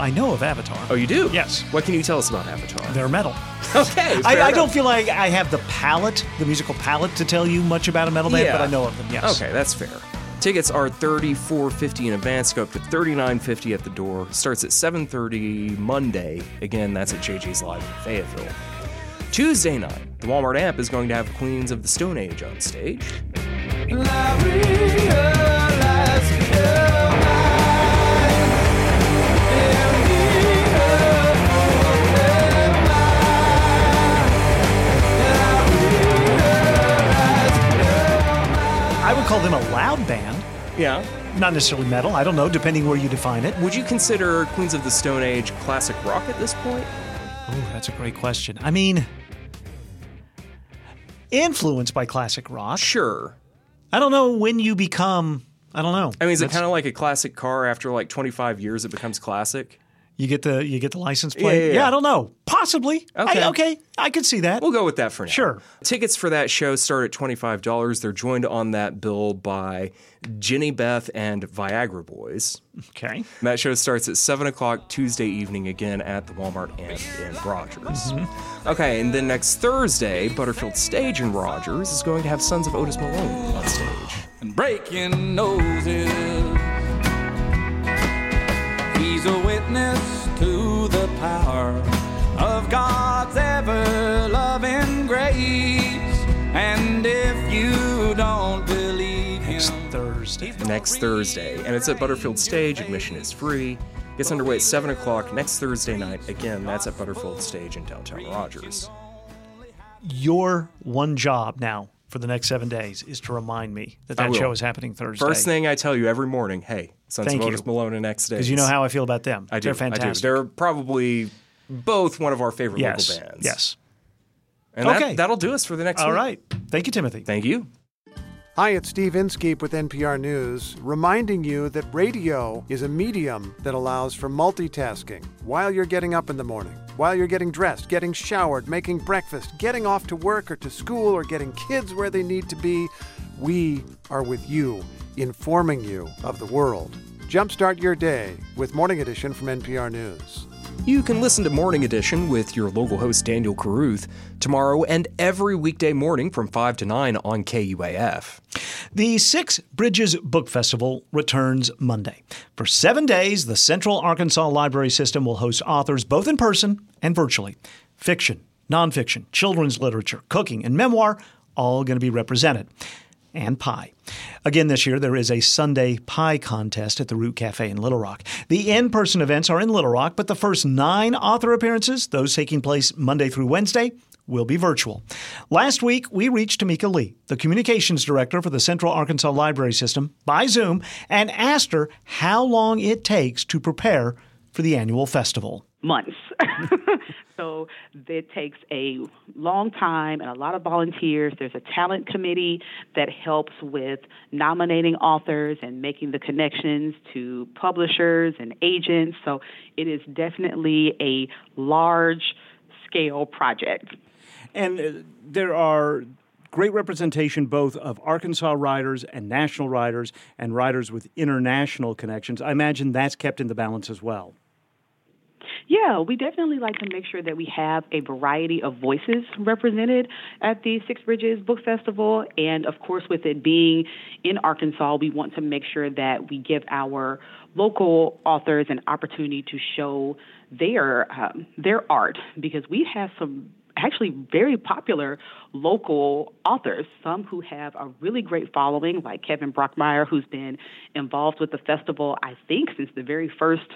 I know of Avatar. Oh, you do? Yes. What can you tell us about Avatar? They're metal. Okay, I, I don't feel like I have the palette, the musical palette, to tell you much about a metal band, Yeah. but I know of them. Yes. Okay, that's fair. Tickets are thirty-four fifty in advance, go up to thirty-nine fifty at the door. Starts at seven thirty Monday. Again, that's at JJ's Live in Fayetteville. Tuesday night, the Walmart Amp is going to have Queens of the Stone Age on stage. I would call them a loud band. Yeah. Not necessarily metal. I don't know, depending where you define it. Would you consider Queens of the Stone Age classic rock at this point? Oh, that's a great question. I mean, influenced by classic rock. Sure. I don't know when you become I don't know. I mean, is it kind of like a classic car? After like 25 years, it becomes classic. You get the you get the license Yeah, plate. yeah, yeah. I don't know. Possibly. Okay. I, okay. I could see that. We'll go with that for now. Sure. Tickets for that show start at $25. They're joined on that bill by Jehnny Beth and Viagra Boys. Okay. And that show starts at 7 o'clock Tuesday evening again at the Walmart AMP in Rogers. Mm-hmm. Okay, and then next Thursday, Butterfield Stage in Rogers is going to have Sons of Otis Malone on stage. and breaking noses. He's a witness to the power of God's ever loving grace. And if you don't believe Next Thursday. Next Thursday, and it's at Butterfield Stage. Admission is free. Gets underway at 7 o'clock next Thursday night. Again, that's at Butterfield Stage in downtown Rogers. Your one job now for the next seven days is to remind me that that show is happening Thursday. First thing I tell you every morning, hey, Sons Thank of you. Otis Malone and next day. because you know how I feel about them. I do. They're I do. fantastic. They're probably both one of our favorite yes. local bands. Yes. And Okay. that, that'll do us for the next All week. right. Thank you, Timothy. Thank you. Hi, it's Steve Inskeep with NPR News, reminding you that radio is a medium that allows for multitasking while you're getting up in the morning, while you're getting dressed, getting showered, making breakfast, getting off to work or to school, or getting kids where they need to be. We are with you, informing you of the world. Jumpstart your day with Morning Edition from NPR News. You can listen to Morning Edition with your local host Daniel Caruth tomorrow and every weekday morning from 5 to 9 on KUAF. The Six Bridges Book Festival returns Monday. For seven days, the Central Arkansas Library System will host authors both in person and virtually. Fiction, nonfiction, children's literature, cooking, and memoir all going to be represented. And pie. Again, this year there is a Sunday pie contest at the Root Cafe in Little Rock. The in person events are in Little Rock, but the first nine author appearances, those taking place Monday through Wednesday, will be virtual. Last week, we reached Tamika Lee, the communications director for the Central Arkansas Library System, by Zoom and asked her how long it takes to prepare for the annual festival. Months. so it takes a long time and a lot of volunteers. There's a talent committee that helps with nominating authors and making the connections to publishers and agents. So it is definitely a large scale project. And uh, there are great representation both of Arkansas writers and national writers and writers with international connections. I imagine that's kept in the balance as well. Yeah, we definitely like to make sure that we have a variety of voices represented at the Six Bridges Book Festival. And of course, with it being in Arkansas, we want to make sure that we give our local authors an opportunity to show their um, their art because we have some actually very popular local authors, some who have a really great following, like Kevin Brockmeier, who's been involved with the festival, I think, since the very first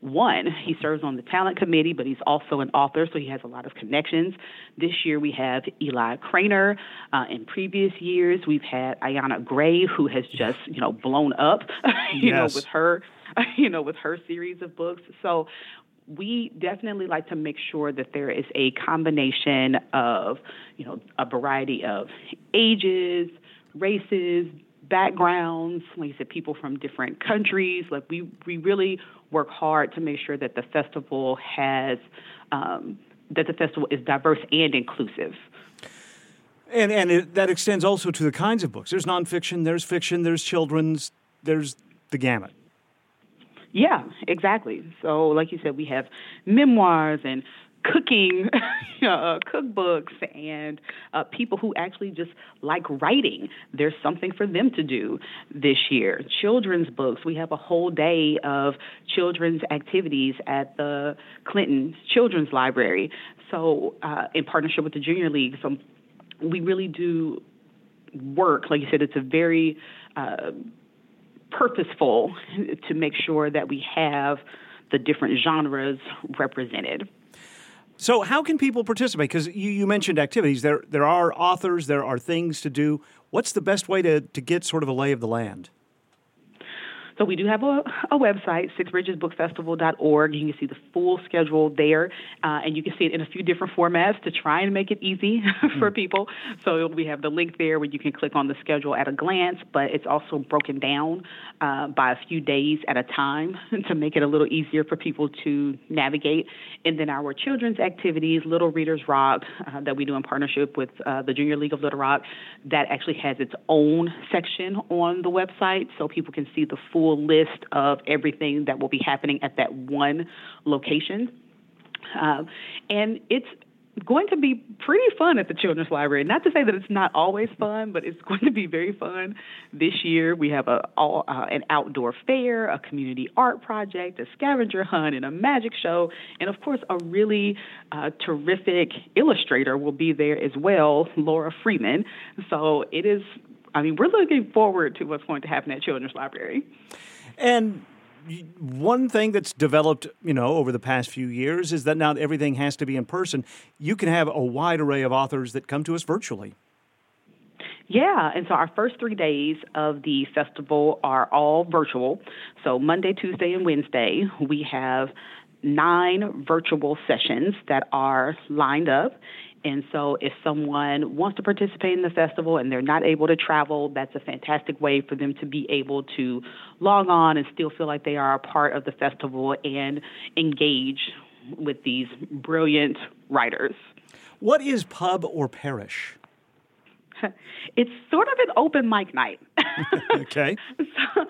one. He serves on the talent committee, but he's also an author, so he has a lot of connections. This year we have Eli Cranor. Uh, in previous years, we've had Ayana Gray, who has just, you know, blown up, you know, with her, you know, with her series of books. So we definitely like to make sure that there is a combination of, you know, a variety of ages, races, backgrounds, like you said, people from different countries. Like we, we really work hard to make sure that the festival has, um, that the festival is diverse and inclusive. And and it, that extends also to the kinds of books. There's nonfiction, there's fiction, there's children's, there's the gamut. Yeah, exactly. So, like you said, we have memoirs and cooking uh, cookbooks and uh, people who actually just like writing. There's something for them to do this year. Children's books. We have a whole day of children's activities at the Clinton Children's Library. So, uh, in partnership with the Junior League. So, we really do work. Like you said, it's a very uh, purposeful to make sure that we have the different genres represented. So, how can people participate? Because you, you mentioned activities. There, there are authors, there are things to do. What's the best way to, to get sort of a lay of the land? So we do have a, a website, sixbridgesbookfestival.org. You can see the full schedule there, uh, and you can see it in a few different formats to try and make it easy for people. So we have the link there where you can click on the schedule at a glance, but it's also broken down uh, by a few days at a time to make it a little easier for people to navigate. And then our children's activities, Little Readers Rock, uh, that we do in partnership with uh, the Junior League of Little Rock, that actually has its own section on the website so people can see the full list of everything that will be happening at that one location. Uh, and it's going to be pretty fun at the Children's Library. Not to say that it's not always fun, but it's going to be very fun this year. We have a all, uh, an outdoor fair, a community art project, a scavenger hunt, and a magic show, and of course, a really uh, terrific illustrator will be there as well, Laura Freeman. So it is. I mean, we're looking forward to what's going to happen at Children's Library. And one thing that's developed, you know, over the past few years is that now everything has to be in person. You can have a wide array of authors that come to us virtually. Yeah, and so our first three days of the festival are all virtual. So Monday, Tuesday, and Wednesday, we have nine virtual sessions that are lined up. And so, if someone wants to participate in the festival and they're not able to travel, that's a fantastic way for them to be able to log on and still feel like they are a part of the festival and engage with these brilliant writers. What is pub or perish? It's sort of an open mic night. okay. So,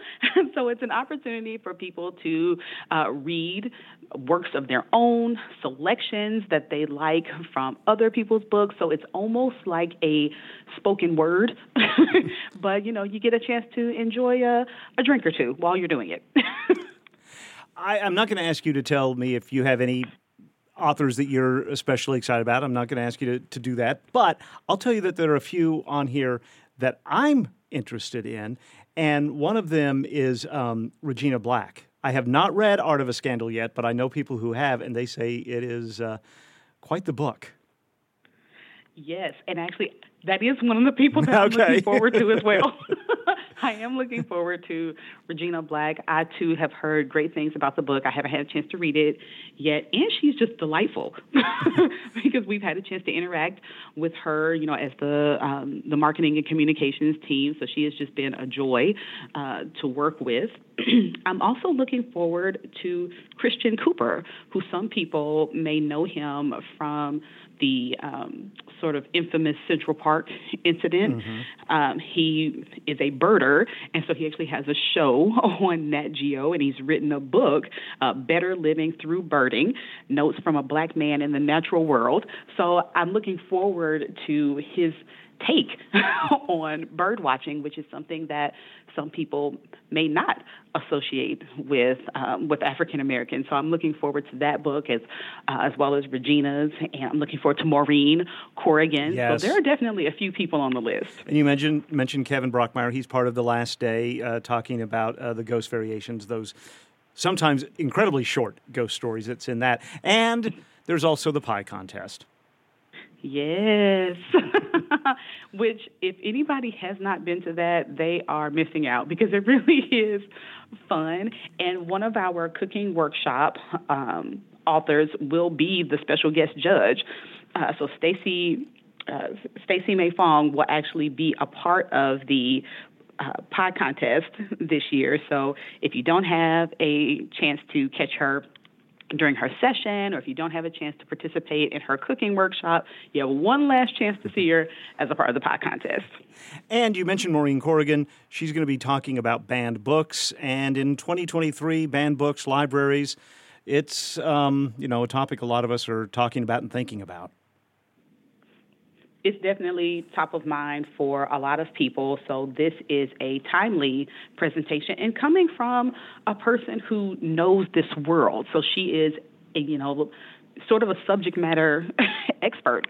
so, it's an opportunity for people to uh, read works of their own, selections that they like from other people's books. So it's almost like a spoken word, but you know, you get a chance to enjoy a, a drink or two while you're doing it. I, I'm not going to ask you to tell me if you have any authors that you're especially excited about. I'm not going to ask you to, to do that, but I'll tell you that there are a few on here that I'm interested in, and one of them is um, Regina Black. I have not read Art of a Scandal yet, but I know people who have, and they say it is uh, quite the book. Yes, and actually, that is one of the people that I'm looking forward to as well. I am looking forward to Regina Black. I too have heard great things about the book. I haven't had a chance to read it yet, and she's just delightful because we've had a chance to interact with her, you know, as the um, the marketing and communications team. So she has just been a joy uh, to work with. I'm also looking forward to Christian Cooper, who some people may know him from the um, sort of infamous Central Park incident. Mm-hmm. Um, he is a birder, and so he actually has a show on Nat Geo, and he's written a book, uh, Better Living Through Birding Notes from a Black Man in the Natural World. So I'm looking forward to his take on bird watching, which is something that some people may not associate with um, with African Americans. So I'm looking forward to that book as uh, as well as Regina's, and I'm looking forward to Maureen Corrigan. Yes. So there are definitely a few people on the list. And you mentioned mentioned Kevin Brockmeier. He's part of the Last Day, uh, talking about uh, the ghost variations. Those sometimes incredibly short ghost stories that's in that, and there's also the pie contest. Yes. Which, if anybody has not been to that, they are missing out because it really is fun. And one of our cooking workshop um, authors will be the special guest judge. Uh, so Stacy uh, Stacey Mei Fong will actually be a part of the uh, pie contest this year. So if you don't have a chance to catch her during her session, or if you don't have a chance to participate in her cooking workshop, you have one last chance to see her as a part of the pie contest. And you mentioned Maureen Corrigan. She's going to be talking about banned books, and in 2023, banned books, libraries. It's um, you know a topic a lot of us are talking about and thinking about it's definitely top of mind for a lot of people. So this is a timely presentation and coming from a person who knows this world. So she is, you know, sort of a subject matter expert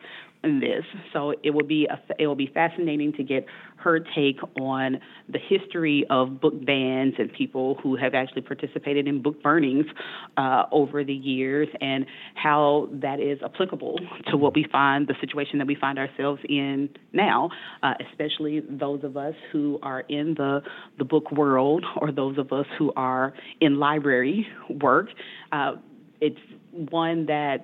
this. So it will be a, it will be fascinating to get her take on the history of book bans and people who have actually participated in book burnings uh, over the years and how that is applicable to what we find the situation that we find ourselves in now, uh, especially those of us who are in the the book world or those of us who are in library work. Uh, it's one that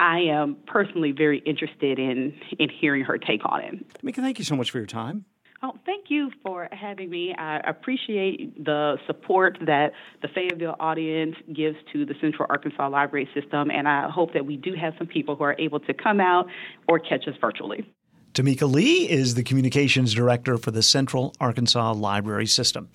I am personally very interested in in hearing her take on it. Mika, thank you so much for your time. Oh, thank you for having me. I appreciate the support that the Fayetteville audience gives to the Central Arkansas Library System, and I hope that we do have some people who are able to come out or catch us virtually. Tamika Lee is the communications director for the Central Arkansas Library System.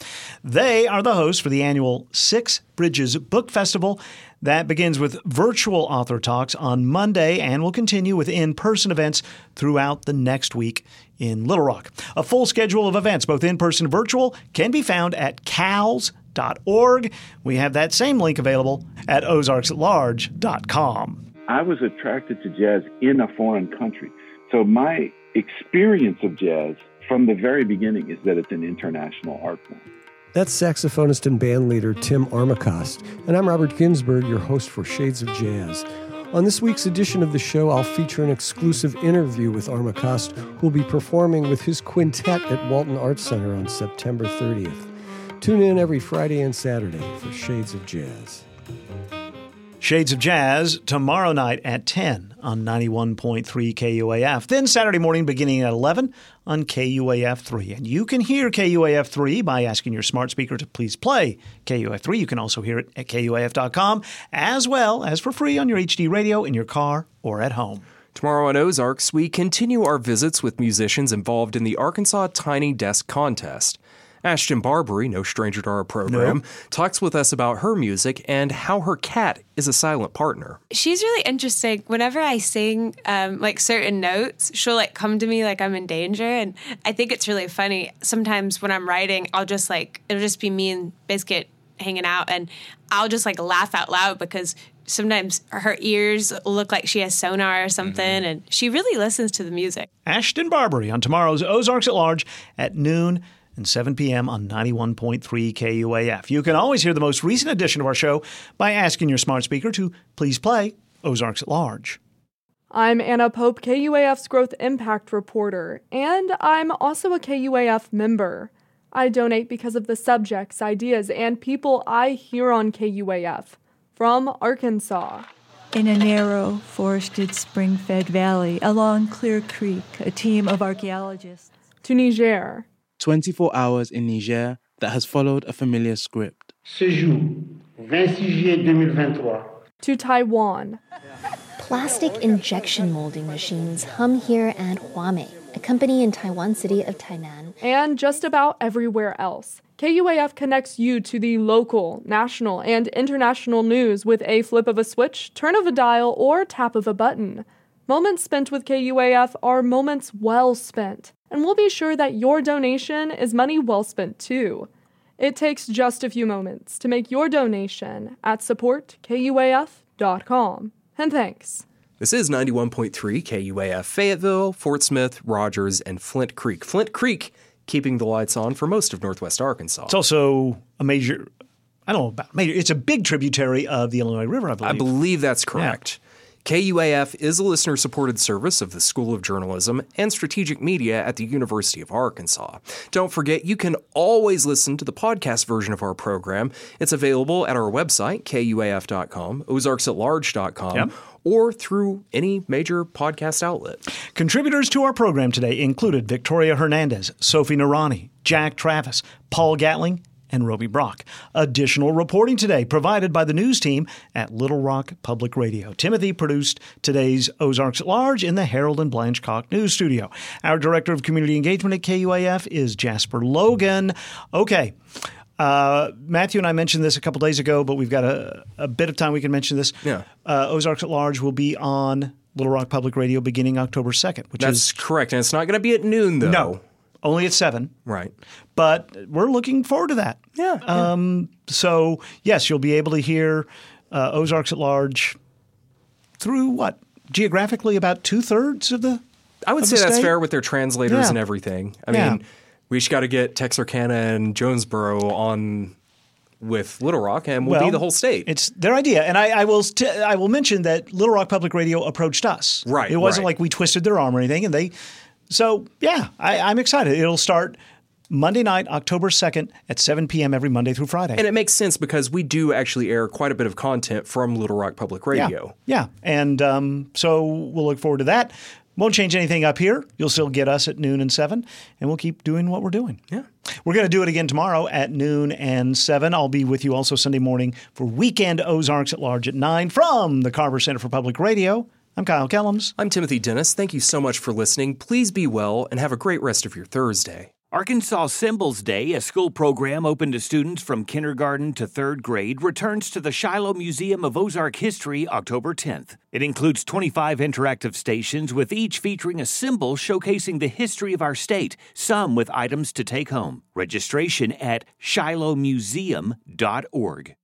They are the hosts for the annual Six Bridges Book Festival that begins with virtual author talks on Monday and will continue with in person events throughout the next week in Little Rock. A full schedule of events, both in person and virtual, can be found at cals.org. We have that same link available at ozarksatlarge.com. I was attracted to jazz in a foreign country. So my experience of jazz from the very beginning is that it's an international art form. That's saxophonist and bandleader Tim Armacost, and I'm Robert Ginsburg, your host for Shades of Jazz. On this week's edition of the show, I'll feature an exclusive interview with Armacost, who'll be performing with his quintet at Walton Arts Center on September 30th. Tune in every Friday and Saturday for Shades of Jazz. Shades of Jazz tomorrow night at 10 on 91.3 KUAF. Then Saturday morning beginning at 11 on KUAF 3. And you can hear KUAF 3 by asking your smart speaker to please play KUAF 3. You can also hear it at KUAF.com as well as for free on your HD radio in your car or at home. Tomorrow on Ozarks, we continue our visits with musicians involved in the Arkansas Tiny Desk Contest. Ashton Barbary, no stranger to our program, talks with us about her music and how her cat is a silent partner. She's really interesting. Whenever I sing um, like certain notes, she'll like come to me like I'm in danger, and I think it's really funny. Sometimes when I'm writing, I'll just like it'll just be me and Biscuit hanging out, and I'll just like laugh out loud because sometimes her ears look like she has sonar or something, and she really listens to the music. Ashton Barbary on tomorrow's Ozarks at Large at noon and 7 p.m. on 91.3 KUAF. You can always hear the most recent edition of our show by asking your smart speaker to please play Ozarks at Large. I'm Anna Pope, KUAF's Growth Impact Reporter, and I'm also a KUAF member. I donate because of the subjects, ideas, and people I hear on KUAF from Arkansas. In a narrow, forested, spring fed valley along Clear Creek, a team of archaeologists. To Niger. 24 hours in Niger that has followed a familiar script. Ce jour, 26 juillet 2023. To Taiwan. Plastic injection molding machines hum here at Huame, a company in Taiwan city of Tainan. And just about everywhere else. KUAF connects you to the local, national, and international news with a flip of a switch, turn of a dial, or tap of a button. Moments spent with KUAF are moments well spent, and we'll be sure that your donation is money well spent too. It takes just a few moments to make your donation at supportkuaf.com. And thanks. This is 91.3 KUAF Fayetteville, Fort Smith, Rogers, and Flint Creek. Flint Creek keeping the lights on for most of Northwest Arkansas. It's also a major, I don't know about major, it's a big tributary of the Illinois River, I believe. I believe that's correct. Yeah. KUAF is a listener supported service of the School of Journalism and Strategic Media at the University of Arkansas. Don't forget, you can always listen to the podcast version of our program. It's available at our website, kuaf.com, ozarksatlarge.com, yep. or through any major podcast outlet. Contributors to our program today included Victoria Hernandez, Sophie Narani, Jack Travis, Paul Gatling, and Roby Brock. Additional reporting today provided by the news team at Little Rock Public Radio. Timothy produced today's Ozarks at Large in the Harold and Blanche Cock News Studio. Our Director of Community Engagement at KUAF is Jasper Logan. Okay. Uh, Matthew and I mentioned this a couple days ago, but we've got a, a bit of time we can mention this. Yeah. Uh, Ozarks at Large will be on Little Rock Public Radio beginning October 2nd, which That's is correct. And it's not going to be at noon, though. No only at seven. Right. But we're looking forward to that. Yeah. Um, so, yes, you'll be able to hear uh, Ozarks at Large through what geographically about two thirds of the. I would say that's state? fair with their translators Yeah. and everything. I Yeah. mean, we just got to get Texarkana and Jonesboro on with Little Rock, and we'll, be the whole state. It's their idea, and I, I will st- I will mention that Little Rock Public Radio approached us. Right, It wasn't right. like we twisted their arm or anything, and they. So yeah, I, I'm excited. It'll start Monday night, October second, at 7 p.m. every Monday through Friday. And it makes sense because we do actually air quite a bit of content from Little Rock Public Radio. Yeah, and um, so we'll look forward to that. Won't change anything up here. You'll still get us at noon and seven, and we'll keep doing what we're doing. Yeah. We're going to do it again tomorrow at noon and seven. I'll be with you also Sunday morning for Weekend Ozarks at Large at nine from the Carver Center for Public Radio. I'm Kyle Kellums. I'm Timothy Dennis. Thank you so much for listening. Please be well and have a great rest of your Thursday. Arkansas Symbols Day, a school program open to students from kindergarten to third grade, returns to the Shiloh Museum of Ozark History October 10th. It includes 25 interactive stations, with each featuring a symbol showcasing the history of our state, some with items to take home. Registration at shilohmuseum.org.